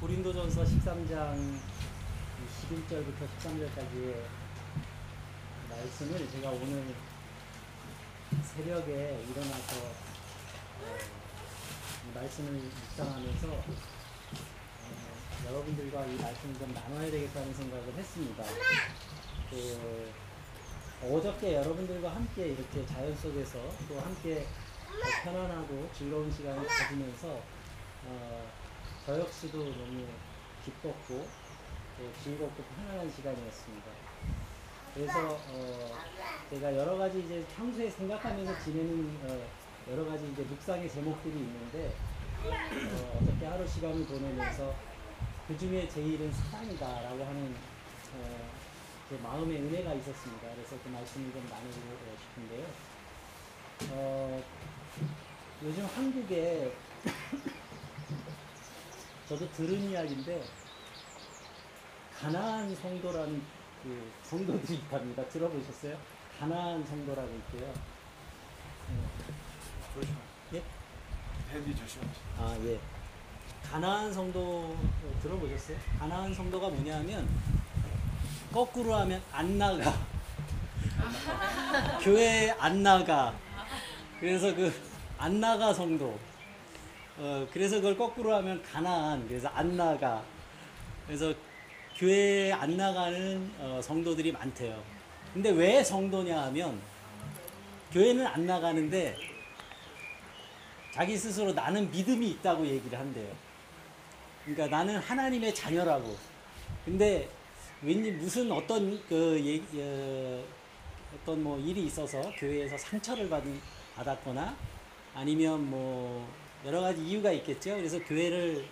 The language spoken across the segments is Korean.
고린도전서 13장 11절부터 13절까지의 말씀을 제가 오늘 새벽에 일어나서 어, 이 말씀을 묵상하면서 어, 여러분들과 이 말씀을 좀 나눠야 되겠다는 생각을 했습니다. 그, 어저께 여러분들과 함께 이렇게 자연 속에서 또 함께 어, 편안하고 즐거운 시간을 가지면서 어, 저 역시도 너무 기뻤고 또 즐겁고 편안한 시간이었습니다. 그래서 어, 제가 여러 가지 이제 평소에 생각하면서 지내는 어, 여러 가지 이제 묵상의 제목들이 있는데 어, 어떻게 하루 시간을 보내면서 그 중에 제일은 사랑이다라고 하는 어, 제 마음의 은혜가 있었습니다. 그래서 그 말씀을 좀 나누고 싶은데요. 어, 요즘 한국에 저도 들은 이야기인데 가나안 성도라는 그 성도들이 있답니다. 들어보셨어요? 가나안 성도라고 있고요. 조심. 예? 핸디 조심. 아 예. 가나안 성도 들어보셨어요? 가나안 성도가 뭐냐면 거꾸로 하면 안 나가. 교회 안 나가. 그래서 그 안 나가 성도. 어 그래서 그걸 거꾸로 하면 가나안. 그래서 안 나가. 그래서 교회에 안 나가는 어, 성도들이 많대요. 근데 왜 성도냐 하면 교회는 안 나가는데 자기 스스로 나는 믿음이 있다고 얘기를 한대요. 그러니까 나는 하나님의 자녀라고. 근데 왠지 무슨 어떤 그 얘기, 어, 어떤 뭐 일이 있어서 교회에서 상처를 받은, 받았거나 아니면 뭐 여러 가지 이유가 있겠죠. 그래서 교회를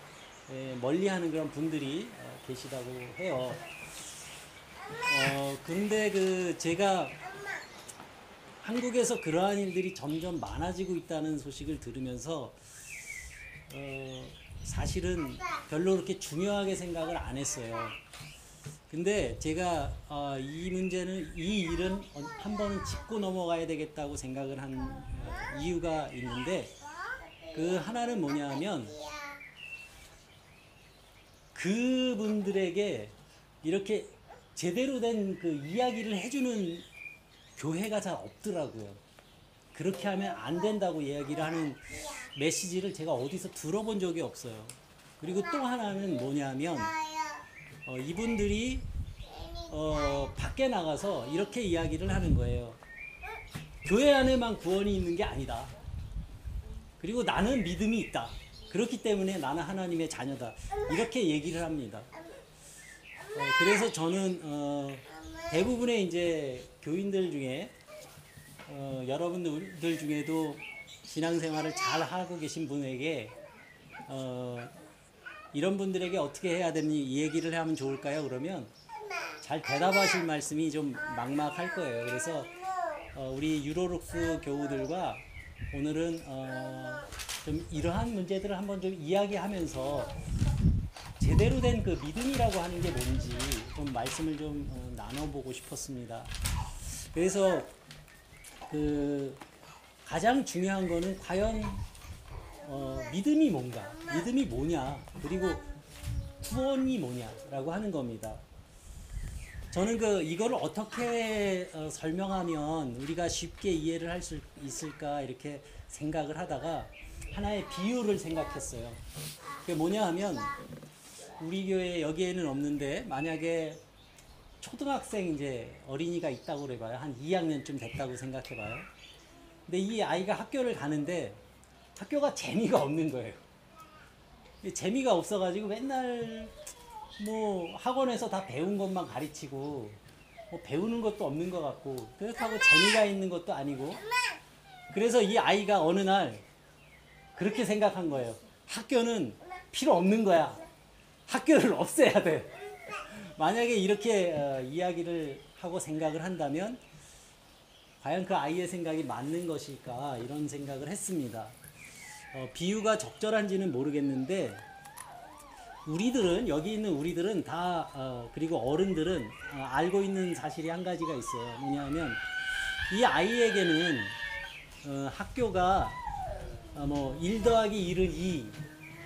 에, 멀리하는 그런 분들이 어, 계시다고 해요. 어, 그런데 그 제가 한국에서 그러한 일들이 점점 많아지고 있다는 소식을 들으면서 어, 사실은 별로 그렇게 중요하게 생각을 안 했어요. 근데 제가 어, 이 문제는 이 일은 어, 한 번은 짚고 넘어가야 되겠다고 생각을 한 어, 이유가 있는데 그 하나는 뭐냐면 그분들에게 이렇게 제대로 된 그 이야기를 해주는 교회가 잘 없더라고요. 그렇게 하면 안 된다고 이야기를 하는 메시지를 제가 어디서 들어본 적이 없어요. 그리고 또 하나는 뭐냐면 어, 이분들이 어, 밖에 나가서 이렇게 이야기를 하는 거예요. 교회 안에만 구원이 있는 게 아니다. 그리고 나는 믿음이 있다. 그렇기 때문에 나는 하나님의 자녀다. 이렇게 얘기를 합니다. 어, 그래서 저는 어, 대부분의 이제 교인들 중에 어, 여러분들 중에도 신앙생활을 잘 하고 계신 분에게 어, 이런 분들에게 어떻게 해야 되니 이 얘기를 하면 좋을까요? 그러면 잘 대답하실 말씀이 좀 막막할 거예요. 그래서 어, 우리 유로룩스 교우들과 오늘은 어, 좀 이러한 문제들을 한번 좀 이야기하면서 제대로 된 그 믿음이라고 하는 게 뭔지 좀 말씀을 좀 어, 나눠보고 싶었습니다. 그래서 그 가장 중요한 거는 과연 어, 믿음이 뭔가, 믿음이 뭐냐, 그리고 구원이 뭐냐라고 하는 겁니다. 저는 그 이거를 어떻게 어, 설명하면 우리가 쉽게 이해를 할 수 있을까 이렇게 생각을 하다가 하나의 비유를 생각했어요. 그게 뭐냐 하면 우리 교회 여기에는 없는데 만약에 초등학생 이제 어린이가 있다고 그래봐요. 한 2학년쯤 됐다고 생각해봐요. 근데 이 아이가 학교를 가는데 학교가 재미가 없는 거예요. 재미가 없어가지고 맨날 뭐 학원에서 다 배운 것만 가르치고 뭐 배우는 것도 없는 것 같고 그렇다고 재미가 있는 것도 아니고 그래서 이 아이가 어느 날 그렇게 생각한 거예요. 학교는 필요 없는 거야. 학교를 없애야 돼. 만약에 이렇게 어, 이야기를 하고 생각을 한다면 과연 그 아이의 생각이 맞는 것일까 이런 생각을 했습니다. 어, 비유가 적절한지는 모르겠는데 우리들은 여기 있는 우리들은 다 어, 그리고 어른들은 어, 알고 있는 사실이 한 가지가 있어요. 뭐냐면 이 아이에게는 어, 학교가 어, 뭐1 더하기 1은 2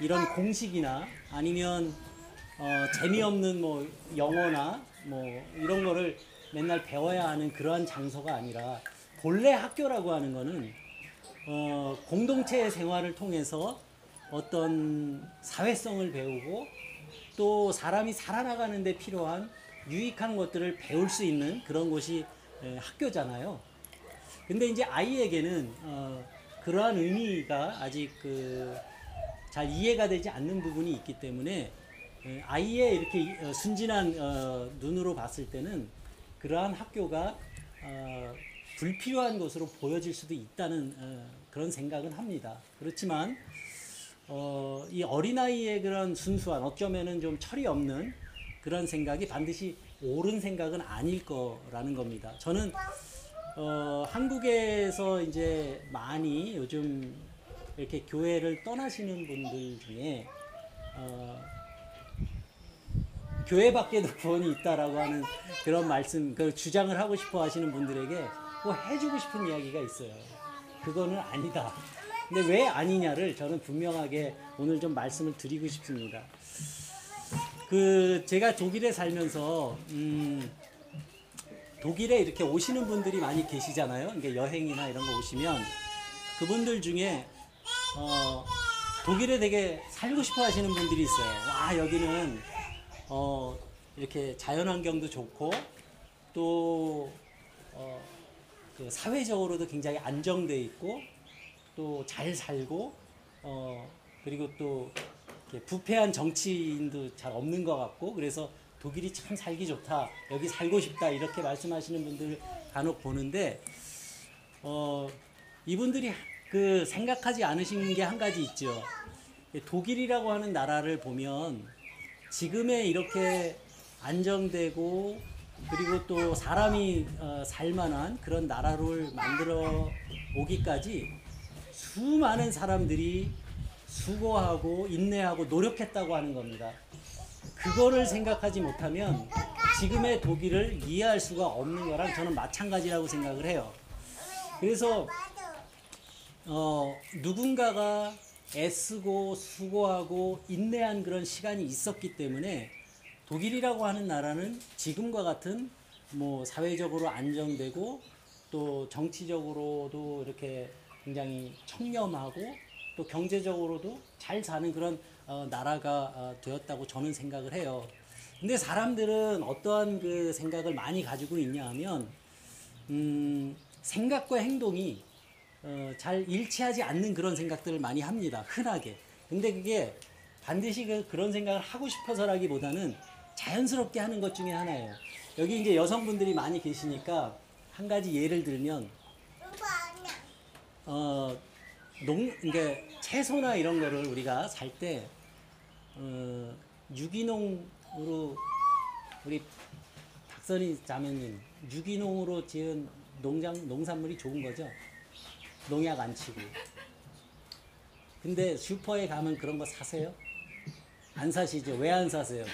이런 공식이나 아니면 어, 재미없는 뭐 영어나 뭐 이런 거를 맨날 배워야 하는 그러한 장소가 아니라 본래 학교라고 하는 거는 어, 공동체의 생활을 통해서 어떤 사회성을 배우고 또 사람이 살아나가는 데 필요한 유익한 것들을 배울 수 있는 그런 곳이 에, 학교잖아요. 근데 이제 아이에게는 어, 그러한 의미가 아직 그 잘 이해가 되지 않는 부분이 있기 때문에 에, 아이의 이렇게 이- 어, 순진한 어, 눈으로 봤을 때는 그러한 학교가 어, 불필요한 것으로 보여질 수도 있다는 어, 그런 생각은 합니다. 그렇지만 어, 이 어린아이의 그런 순수한 어쩌면은 좀 철이 없는 그런 생각이 반드시 옳은 생각은 아닐 거라는 겁니다. 저는 어, 한국에서 이제 많이 요즘 이렇게 교회를 떠나시는 분들 중에 어, 교회 밖에도 구원이 있다라고 하는 그런 말씀, 그 주장을 하고 싶어 하시는 분들에게 뭐 해주고 싶은 이야기가 있어요. 그거는 아니다. 근데 왜 아니냐를 저는 분명하게 오늘 좀 말씀을 드리고 싶습니다. 그 제가 독일에 살면서 음, 독일에 이렇게 오시는 분들이 많이 계시잖아요. 이게 여행이나 이런 거 오시면 그분들 중에 어, 독일에 되게 살고 싶어 하시는 분들이 있어요. 와 여기는 어, 이렇게 자연 환경도 좋고 또 어, 그 사회적으로도 굉장히 안정돼 있고 또 잘 살고 어, 그리고 또 부패한 정치인도 잘 없는 것 같고 그래서 독일이 참 살기 좋다 여기 살고 싶다 이렇게 말씀하시는 분들 간혹 보는데 어, 이분들이 그 생각하지 않으신 게 한 가지 있죠. 독일이라고 하는 나라를 보면 지금의 이렇게 안정되고 그리고 또 사람이 어, 살만한 그런 나라를 만들어 오기까지 수많은 사람들이 수고하고 인내하고 노력했다고 하는 겁니다. 그거를 생각하지 못하면 지금의 독일을 이해할 수가 없는 거랑 저는 마찬가지라고 생각을 해요. 그래서 어, 누군가가 애쓰고 수고하고 인내한 그런 시간이 있었기 때문에 독일이라고 하는 나라는 지금과 같은 뭐 사회적으로 안정되고 또 정치적으로도 이렇게 굉장히 청렴하고 또 경제적으로도 잘 사는 그런 어, 나라가 어, 되었다고 저는 생각을 해요. 근데 사람들은 어떠한 그 생각을 많이 가지고 있냐 하면 음, 생각과 행동이 어, 잘 일치하지 않는 그런 생각들을 많이 합니다. 흔하게. 근데 그게 반드시 그, 그런 생각을 하고 싶어서라기보다는 자연스럽게 하는 것 중에 하나예요. 여기 이제 여성분들이 많이 계시니까 한 가지 예를 들면 어, 농, 이게 채소나 이런 거를 우리가 살 때, 어, 유기농으로, 우리 박선희 자매님, 유기농으로 지은 농장, 농산물이 좋은 거죠? 농약 안 치고. 근데 슈퍼에 가면 그런 거 사세요? 안 사시죠? 왜 안 사세요?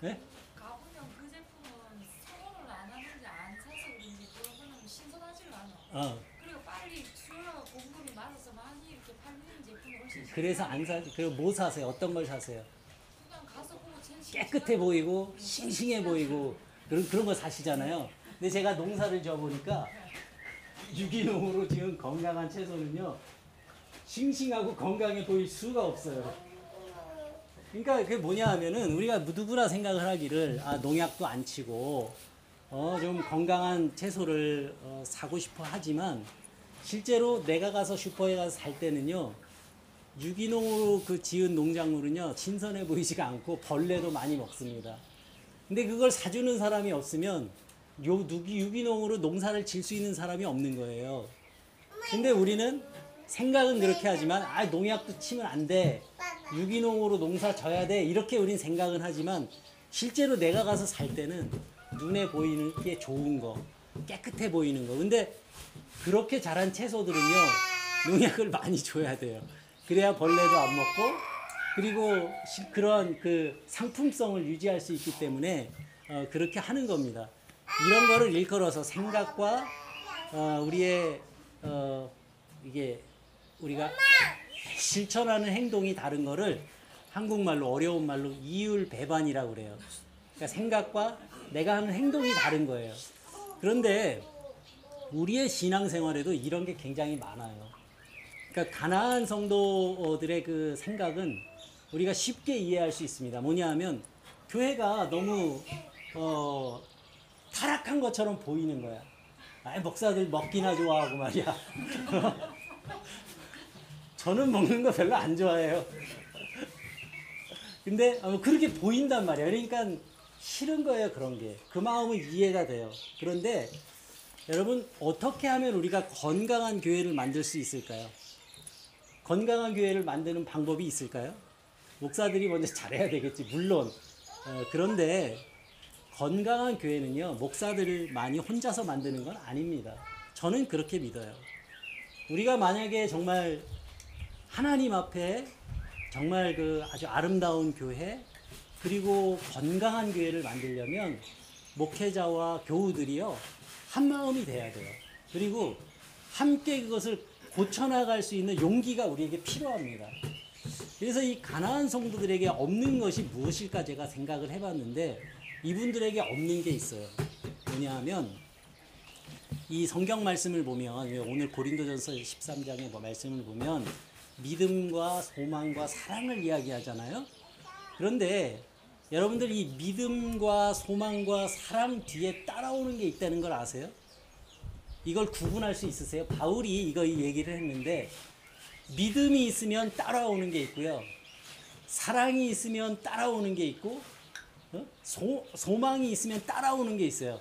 네? 가보면 그 제품은 성원을 안 하는지 안 사서 그런지 그거는 신선하지가 않아. 어, 그리고 빨리 수요가 공급이 많아서 많이 이렇게 팔리는 제품이 훨씬 그래서 안 사, 그리고 뭐 사세요? 어떤 걸 사세요? 그냥 가서 보고 제일 깨끗해 보이고 싱싱해 보이고 그런 그런 거 사시잖아요. 근데 제가 농사를 져 보니까 유기농으로 지금 건강한 채소는요 싱싱하고 건강해 보일 수가 없어요. 그러니까 그게 뭐냐 하면은 우리가 누구나 생각을 하기를 아 농약도 안 치고 어 좀 건강한 채소를 어, 사고 싶어 하지만 실제로 내가 가서 슈퍼에 가서 살 때는요 유기농으로 그 지은 농작물은요 신선해 보이지가 않고 벌레도 많이 먹습니다. 근데 그걸 사주는 사람이 없으면 요 유기농으로 농사를 질 수 있는 사람이 없는 거예요. 근데 우리는 생각은 그렇게 하지만 아 농약도 치면 안 돼. 유기농으로 농사 져야 돼. 이렇게 우린 생각은 하지만 실제로 내가 가서 살 때는 눈에 보이는 게 좋은 거, 깨끗해 보이는 거. 근데 그렇게 자란 채소들은요 농약을 많이 줘야 돼요. 그래야 벌레도 안 먹고 그리고 시- 그런 그 상품성을 유지할 수 있기 때문에 어, 그렇게 하는 겁니다. 이런 거를 일컬어서 생각과 어, 우리의 어, 이게 우리가 실천하는 행동이 다른 거를 한국말로 어려운 말로 이율 배반이라고 그래요. 그러니까 생각과 내가 하는 행동이 다른 거예요. 그런데 우리의 신앙생활에도 이런 게 굉장히 많아요. 그러니까 가나안 성도들의 그 생각은 우리가 쉽게 이해할 수 있습니다. 뭐냐 하면 교회가 너무 어, 타락한 것처럼 보이는 거야. 아, 목사들 먹기나 좋아하고 말이야. 저는 먹는 거 별로 안 좋아해요. 근데 어, 그렇게 보인단 말이야. 그러니까 싫은 거예요, 그런 게. 그 마음은 이해가 돼요. 그런데 여러분, 어떻게 하면 우리가 건강한 교회를 만들 수 있을까요? 건강한 교회를 만드는 방법이 있을까요? 목사들이 먼저 잘해야 되겠지, 물론. 어, 그런데 건강한 교회는요, 목사들을 많이 혼자서 만드는 건 아닙니다. 저는 그렇게 믿어요. 우리가 만약에 정말 하나님 앞에 정말 그 아주 아름다운 교회 그리고 건강한 교회를 만들려면 목회자와 교우들이요 한 마음이 돼야 돼요. 그리고 함께 그것을 고쳐나갈 수 있는 용기가 우리에게 필요합니다. 그래서 이 가나안 성도들에게 없는 것이 무엇일까 제가 생각을 해봤는데 이분들에게 없는 게 있어요. 뭐냐하면 이 성경 말씀을 보면 왜 오늘 고린도전서 13장의 뭐 말씀을 보면 믿음과 소망과 사랑을 이야기하잖아요. 그런데 여러분들 이 믿음과 소망과 사랑 뒤에 따라오는 게 있다는 걸 아세요? 이걸 구분할 수 있으세요? 바울이 이거 얘기를 했는데 믿음이 있으면 따라오는 게 있고요. 사랑이 있으면 따라오는 게 있고 어? 소, 소망이 있으면 따라오는 게 있어요.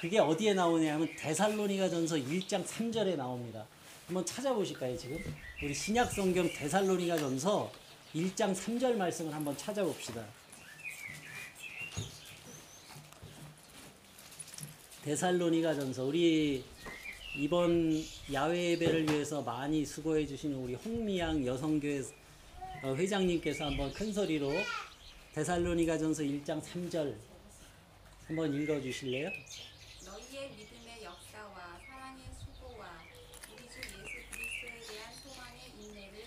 그게 어디에 나오냐면 데살로니가 전서 1장 3절에 나옵니다. 한번 찾아보실까요, 지금? 우리 신약 성경 데살로니가 전서 1장 3절 말씀을 한번 찾아봅시다. 데살로니가 전서 우리 이번 야외 예배를 위해서 많이 수고해 주시는 우리 홍미양 여성교회 어, 회장님께서 한번 큰 소리로 데살로니가 전서 1장 3절 한번 읽어 주실래요? 너희의 믿음의 역사와 사랑의 수고와 우리 주 예수 그리스도에 대한 소망의 인내를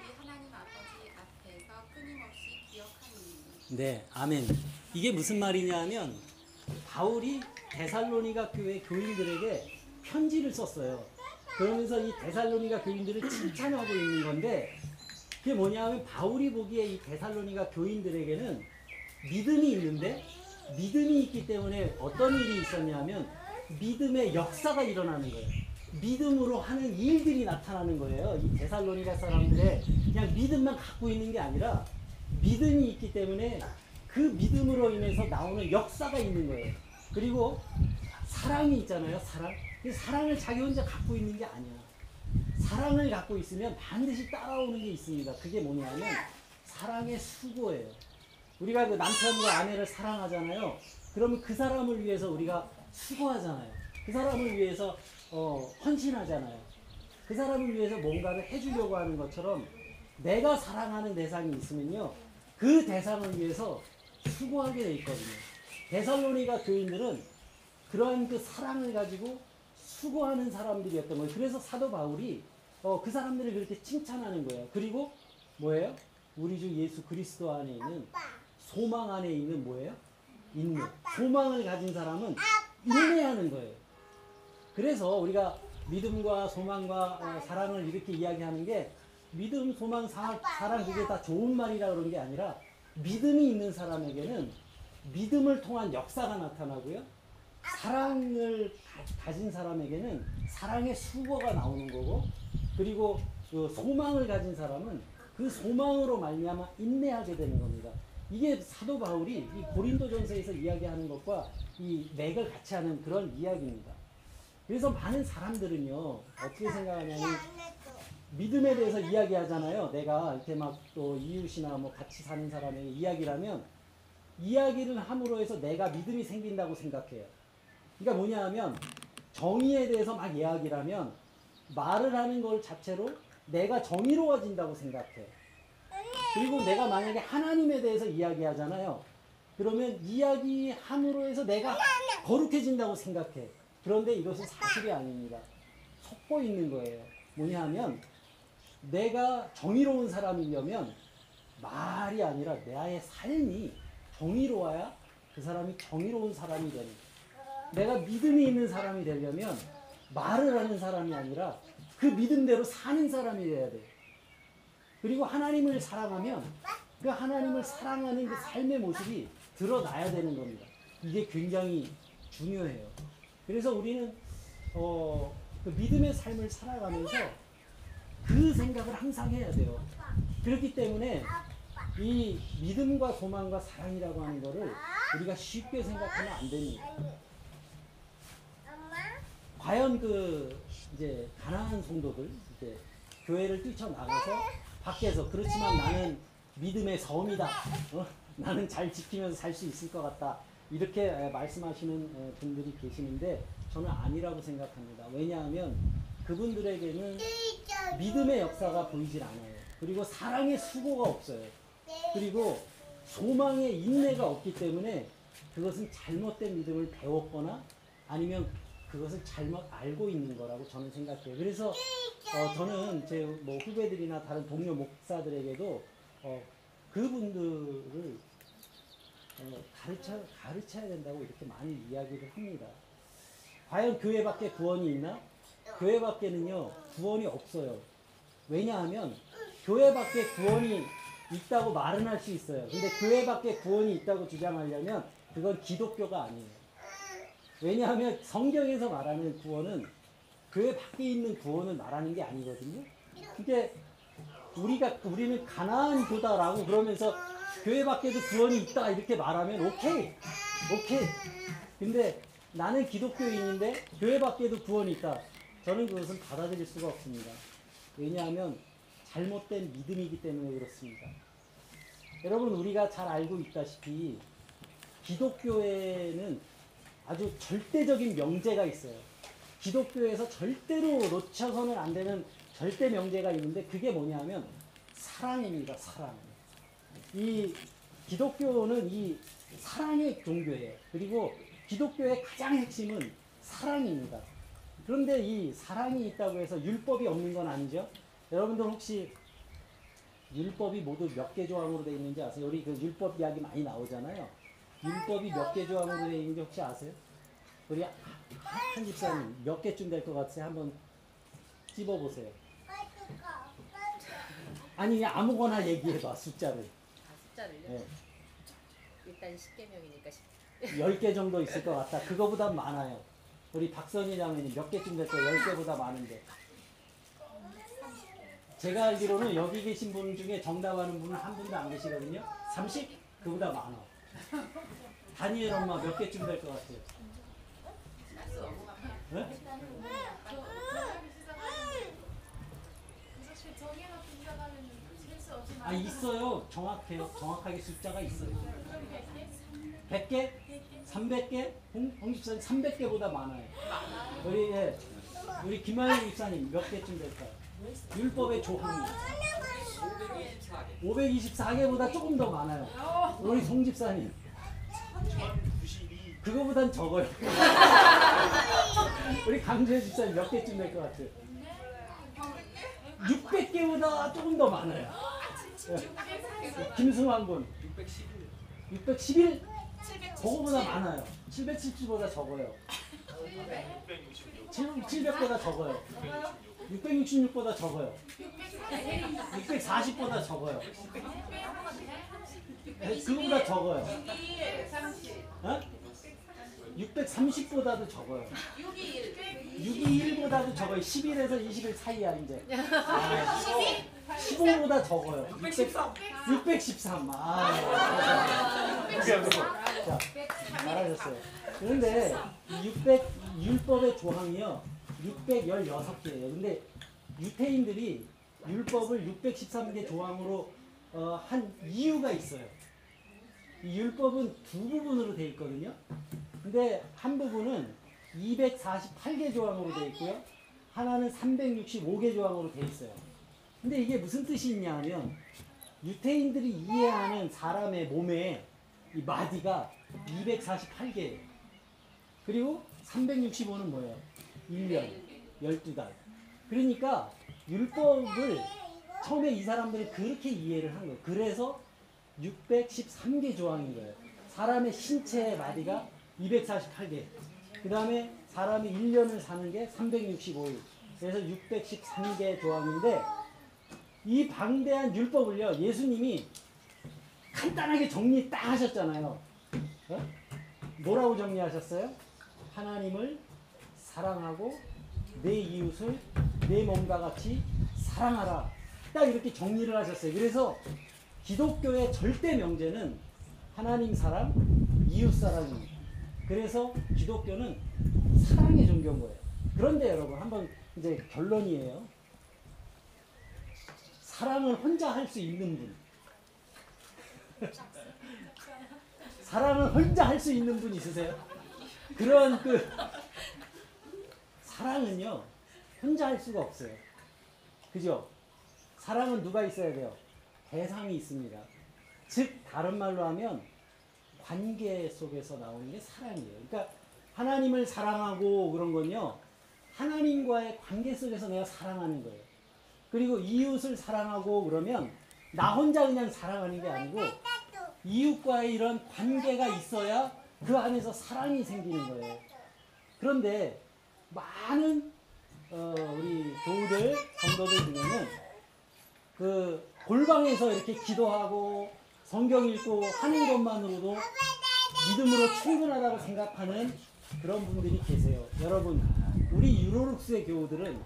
우리 하나님 아버지 앞에서 끊임없이 기억하노니 네, 아멘. 이게 무슨 말이냐면 바울이 데살로니가 교회 교인들에게 편지를 썼어요. 그러면서 이 데살로니가 교인들을 칭찬하고 있는 건데 그게 뭐냐면 바울이 보기에 이 데살로니가 교인들에게는 믿음이 있는데 믿음이 있기 때문에 어떤 일이 있었냐면 믿음의 역사가 일어나는 거예요. 믿음으로 하는 일들이 나타나는 거예요. 이 데살로니가 사람들의 그냥 믿음만 갖고 있는 게 아니라 믿음이 있기 때문에 그 믿음으로 인해서 나오는 역사가 있는 거예요. 그리고 사랑이 있잖아요. 사랑. 그 사랑을 자기 혼자 갖고 있는 게 아니야. 사랑을 갖고 있으면 반드시 따라오는 게 있습니다. 그게 뭐냐면 사랑의 수고예요. 우리가 그 남편과 아내를 사랑하잖아요. 그러면 그 사람을 위해서 우리가 수고하잖아요. 그 사람을 위해서 어, 헌신하잖아요. 그 사람을 위해서 뭔가를 해주려고 하는 것처럼 내가 사랑하는 대상이 있으면요. 그 대상을 위해서 수고하게 돼 있거든요. 데살로니가 교인들은 그러한 그 사랑을 가지고 수고하는 사람들이었던 거예요. 그래서 사도 바울이 어, 그 사람들을 그렇게 칭찬하는 거예요. 그리고 뭐예요? 우리 주 예수 그리스도 안에 있는 소망 안에 있는 뭐예요? 인내. 소망을 가진 사람은 인내하는 거예요. 그래서 우리가 믿음과 소망과 어, 사랑을 이렇게 이야기하는 게 믿음, 소망, 사, 사랑 그게 다 좋은 말이라 그런 게 아니라 믿음이 있는 사람에게는 믿음을 통한 역사가 나타나고요. 사랑을 가- 가진 사람에게는 사랑의 수고가 나오는 거고 그리고 그 소망을 가진 사람은 그 소망으로 말미암아 인내하게 되는 겁니다. 이게 사도 바울이 이 고린도전서에서 이야기하는 것과 이 맥을 같이 하는 그런 이야기입니다. 그래서 많은 사람들은요 어떻게 생각하냐면 믿음에 대해서 이야기하잖아요. 내가 이렇게 막 또 이웃이나 뭐 같이 사는 사람에게 이야기를 하면 이야기를 함으로 해서 내가 믿음이 생긴다고 생각해요. 그러니까 뭐냐 하면 정의에 대해서 막 이야기를 하면 말을 하는 걸 자체로 내가 정의로워진다고 생각해. 그리고 내가 만약에 하나님에 대해서 이야기하잖아요. 그러면 이야기함으로 해서 내가 거룩해진다고 생각해. 그런데 이것은 사실이 아닙니다. 속고 있는 거예요. 뭐냐 하면 내가 정의로운 사람이려면 말이 아니라 나의 삶이 정의로워야 그 사람이 정의로운 사람이 되는. 내가 믿음이 있는 사람이 되려면 말을 하는 사람이 아니라 그 믿음대로 사는 사람이 돼야 돼요. 그리고 하나님을 사랑하면 그 하나님을 사랑하는 그 삶의 모습이 드러나야 되는 겁니다. 이게 굉장히 중요해요. 그래서 우리는 어, 그 믿음의 삶을 살아가면서 그 생각을 항상 해야 돼요. 그렇기 때문에 이 믿음과 소망과 사랑이라고 하는 거를 우리가 쉽게 생각하면 안 됩니다. 과연 그 이제 가난한 성도들 이제 교회를 뛰쳐나가서 밖에서 그렇지만 나는 믿음의 섬이다. 어? 나는 잘 지키면서 살 수 있을 것 같다. 이렇게 에, 말씀하시는 에, 분들이 계시는데 저는 아니라고 생각합니다. 왜냐하면 그분들에게는 믿음의 역사가 보이질 않아요. 그리고 사랑의 수고가 없어요. 그리고 소망의 인내가 없기 때문에 그것은 잘못된 믿음을 배웠거나 아니면 그것을 잘못 알고 있는 거라고 저는 생각해요. 그래서 어, 저는 제 뭐 후배들이나 다른 동료 목사들에게도 어, 그분들을 어, 가르쳐 가르쳐야 된다고 이렇게 많이 이야기를 합니다. 과연 교회 밖에 구원이 있나? 교회 밖에는요 구원이 없어요. 왜냐하면 교회 밖에 구원이 있다고 말은 할 수 있어요. 근데 교회 밖에 구원이 있다고 주장하려면 그건 기독교가 아니에요. 왜냐하면 성경에서 말하는 구원은 교회 밖에 있는 구원을 말하는 게 아니거든요. 그게 우리가 우리는 가나안 교다라고 그러면서 교회 밖에도 구원이 있다 이렇게 말하면 오케이 오케이. 근데 나는 기독교인인데 교회 밖에도 구원이 있다. 저는 그것은 받아들일 수가 없습니다. 왜냐하면 잘못된 믿음이기 때문에 그렇습니다. 여러분 우리가 잘 알고 있다시피 기독교에는 아주 절대적인 명제가 있어요. 기독교에서 절대로 놓쳐서는 안 되는 절대 명제가 있는데 그게 뭐냐면 사랑입니다. 사랑. 이 기독교는 이 사랑의 종교예요. 그리고 기독교의 가장 핵심은 사랑입니다. 그런데 이 사랑이 있다고 해서 율법이 없는 건 아니죠. 여러분들 혹시 율법이 모두 몇 개 조항으로 되어 있는지 아세요? 우리 그 율법 이야기 많이 나오잖아요. 율법이 몇 개 조항으로 되어 있는지 혹시 아세요? 우리 하- 한 집사님 몇 개쯤 될 것 같아요? 한번 찝어보세요. 아니 아무거나 얘기해봐 숫자를. 아, 숫자를요? 네. 일단 10개명이니까 10. 10개 정도 있을 것 같다. 그거보다 많아요. 우리 박선희 장로님 몇 개쯤 될 거예요? 10개보다 많은데. 제가 알기로는 여기 계신 분 중에 정답하는 분은 한 분도 안 계시거든요. 30? 그보다 많아. 다니엘 엄마 몇 개쯤 될 것 같아요? 네? 아 있어요. 정확해요. 정확하게 숫자가 있어요. 100개? 300개? 홍, 홍 집사님 300개보다 많아요. 우리 예, 우리 김하영 집사님 몇 개쯤 될까요? 율법의 조항이 524개보다 조금 더 많아요. 우리 송 집사님 그거보단 적어요. 우리 강재 집사님 몇 개쯤 될 것 같아요? 600개보다 조금 더 많아요. 예. 김승환 군 611? 그거보다 많아요. 770보다 적어요. 700보다 적어요. 666보다 적어요. 640보다 적어요. 네, 그거보다 적어요. 어? 630보다도 적어요. 621보다도 적어요. 11에서 20일 사이야 이제. 아, 15보다 적어요. 613. 613. 아. 자, 잘하셨어요. 그런데 600 율법의 조항이요. 616개예요. 근데 유태인들이 율법을 613개 조항으로 어, 한 이유가 있어요. 이 율법은 두 부분으로 되어 있거든요. 근데 한 부분은 248개 조항으로 되어 있고요. 하나는 365개 조항으로 되어 있어요. 근데 이게 무슨 뜻이 있냐 하면 유태인들이 이해하는 사람의 몸에 이 마디가 248개예요. 그리고 365는 뭐예요? 1년, 12달. 그러니까 율법을 처음에 이 사람들이 그렇게 이해를 한 거예요. 그래서 613개 조항인 거예요. 사람의 신체의 마디가 248개. 그 다음에 사람이 1년을 사는 게 365일. 그래서 613개 조항인데 이 방대한 율법을요, 예수님이 간단하게 정리 딱 하셨잖아요. 어? 뭐라고 정리하셨어요? 하나님을 사랑하고 내 이웃을 내 몸과 같이 사랑하라. 딱 이렇게 정리를 하셨어요. 그래서 기독교의 절대 명제는 하나님 사랑, 이웃 사랑입니다. 그래서 기독교는 사랑의 종교인 거예요. 그런데 여러분 한번 이제 결론이에요. 사랑을 혼자 할 수 있는 분. 사랑을 혼자 할 수 있는 분 있으세요? 그런 그 사랑은요 혼자 할 수가 없어요. 그죠? 사랑은 누가 있어야 돼요? 대상이 있습니다. 즉 다른 말로 하면 관계 속에서 나오는 게 사랑이에요. 그러니까 하나님을 사랑하고 그런 건요 하나님과의 관계 속에서 내가 사랑하는 거예요. 그리고 이웃을 사랑하고 그러면 나 혼자 그냥 사랑하는 게 아니고 이웃과의 이런 관계가 있어야 그 안에서 사랑이 생기는 거예요. 그런데 많은 어, 우리 교우들, 성도들 중에는 그 골방에서 이렇게 기도하고 성경 읽고 하는 것만으로도 믿음으로 충분하다고 생각하는 그런 분들이 계세요. 여러분, 우리 유로룩스의 교우들은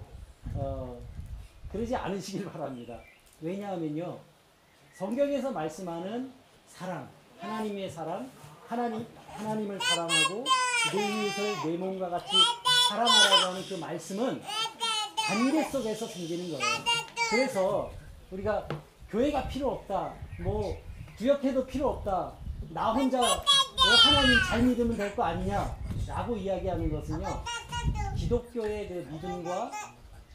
어, 그러지 않으시길 바랍니다. 왜냐하면요, 성경에서 말씀하는 사랑, 하나님의 사랑, 하나님, 하나님을 사랑하고 내 이웃을 내 몸과 같이 사랑하라고 하는 그 말씀은 관계 속에서 생기는 거예요. 그래서 우리가 교회가 필요 없다, 뭐 구역해도 필요 없다, 나 혼자 뭐 하나님 잘 믿으면 될 거 아니냐 라고 이야기하는 것은요 기독교의 그 믿음과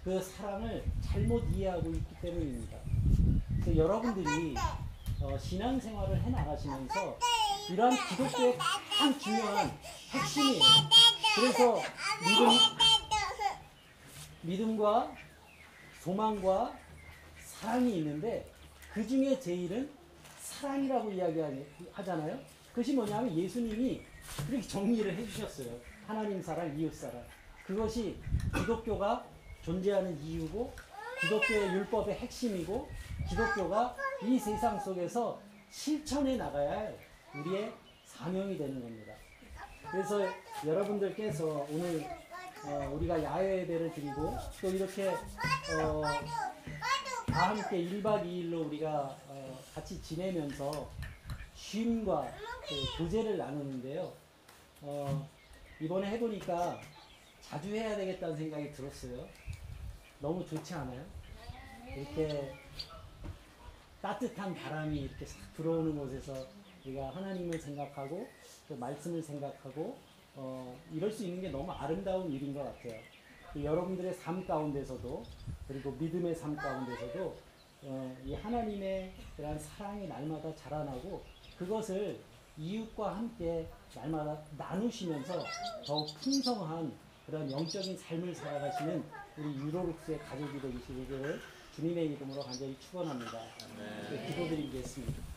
그 사랑을 잘못 이해하고 있기 때문입니다. 그래서 여러분들이 어, 신앙생활을 해 나가시면서 이러한 기독교의 가장 중요한 핵심이에요. 그래서 믿음, 믿음과 소망과 사랑이 있는데 그 중에 제일은 사랑이라고 이야기하잖아요. 그것이 뭐냐면 예수님이 그렇게 정리를 해주셨어요. 하나님 사랑, 이웃 사랑. 그것이 기독교가 존재하는 이유고 기독교의 율법의 핵심이고 기독교가 이 세상 속에서 실천해 나가야 할 우리의 사명이 되는 겁니다. 그래서 여러분들께서 오늘 어, 우리가 야외 예배를 드리고 또 이렇게 어, 다 함께 1박 2일로 우리가 어, 같이 지내면서 쉼과 그 교제를 나누는데요. 어, 이번에 해보니까 자주 해야 되겠다는 생각이 들었어요. 너무 좋지 않아요? 이렇게 따뜻한 바람이 이렇게 싹 들어오는 곳에서 우리가 하나님을 생각하고 또 말씀을 생각하고 어, 이럴 수 있는 게 너무 아름다운 일인 것 같아요. 그 여러분들의 삶 가운데서도 그리고 믿음의 삶 가운데서도 어, 이 하나님의 그런 사랑이 날마다 자라나고 그것을 이웃과 함께 날마다 나누시면서 더욱 풍성한 그런 영적인 삶을 살아가시는 우리 유로룩스의 가족이 되시기를 주님의 이름으로 간절히 축원합니다. 네, 기도드리겠습니다.